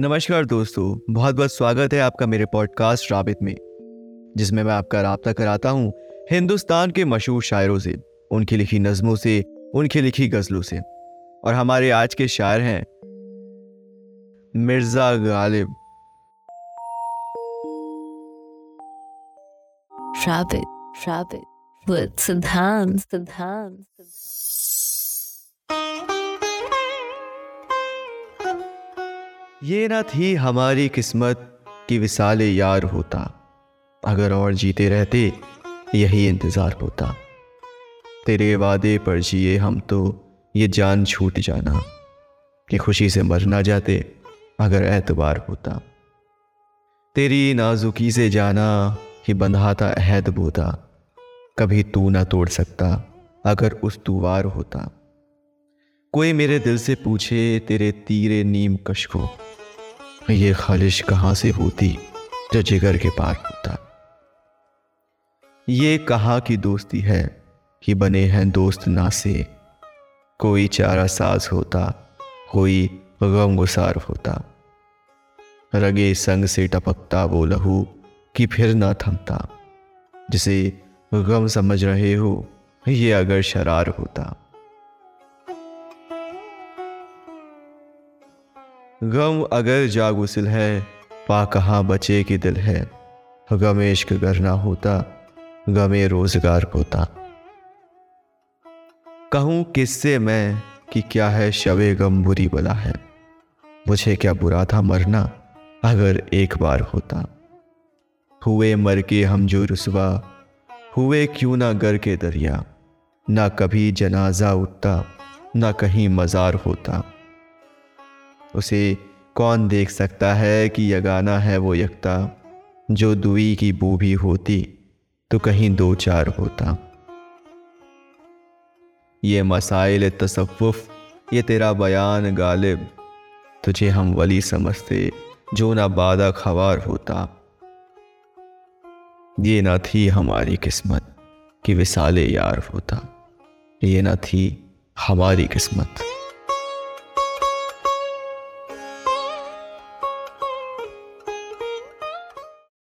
नमस्कार दोस्तों बहुत बहुत स्वागत है आपका मेरे पॉडकास्ट राबित में जिसमें मैं आपका रबता कराता हूँ हिंदुस्तान के मशहूर शायरों से उनकी लिखी नज़मों से उनकी लिखी गज़लों से। और हमारे आज के शायर हैं Mirza Ghalib. Rabbit, rabbit, with Siddhant, ये ना थी हमारी किस्मत कि विसाले यार होता। अगर और जीते रहते, यही इंतज़ार होता। तेरे वादे पर जिए हम तो ये जान छूट जाना, कि खुशी से मर ना जाते अगर एतबार होता। तेरी नाजुकी से जाना कि बंधाता अहद बोता, कभी तू ना तोड़ सकता अगर उस तुवार होता। कोई मेरे दिल से पूछे तेरे तीरे नीम कश को ये खालिश कहाँ से होती? जो जिगर के पार होता। ये कहा कि दोस्ती है कि बने हैं दोस्त ना से? कोई चारा साज होता, कोई गम गुसार होता। रगे संग से टपकता वो लहू कि फिर ना थमता। जिसे गम समझ रहे हो, ये अगर शरार होता। गम अगर जागुसिल है पा कहाँ बचे की दिल है। गम इश्क करना होता, गमे रोज़गार होता। कहूँ किससे मैं कि क्या है शवे गम बुरी बला है। मुझे क्या बुरा था मरना अगर एक बार होता। हुए मर के हम जो रुसवा, हुए क्यों ना गर के दरिया। ना कभी जनाजा उठता, ना कहीं मज़ार होता। उसे कौन देख सकता है कि यगाना है वो यकता? जो दुई की बू भी होती तो कहीं दो चार होता। ये मसाइल तसव्वुफ, ये तेरा बयान गालिब। तुझे हम वली समझते, जो ना बादा खवार होता। ये ना थी हमारी किस्मत कि विसाले यार होता। ये ना थी हमारी किस्मत।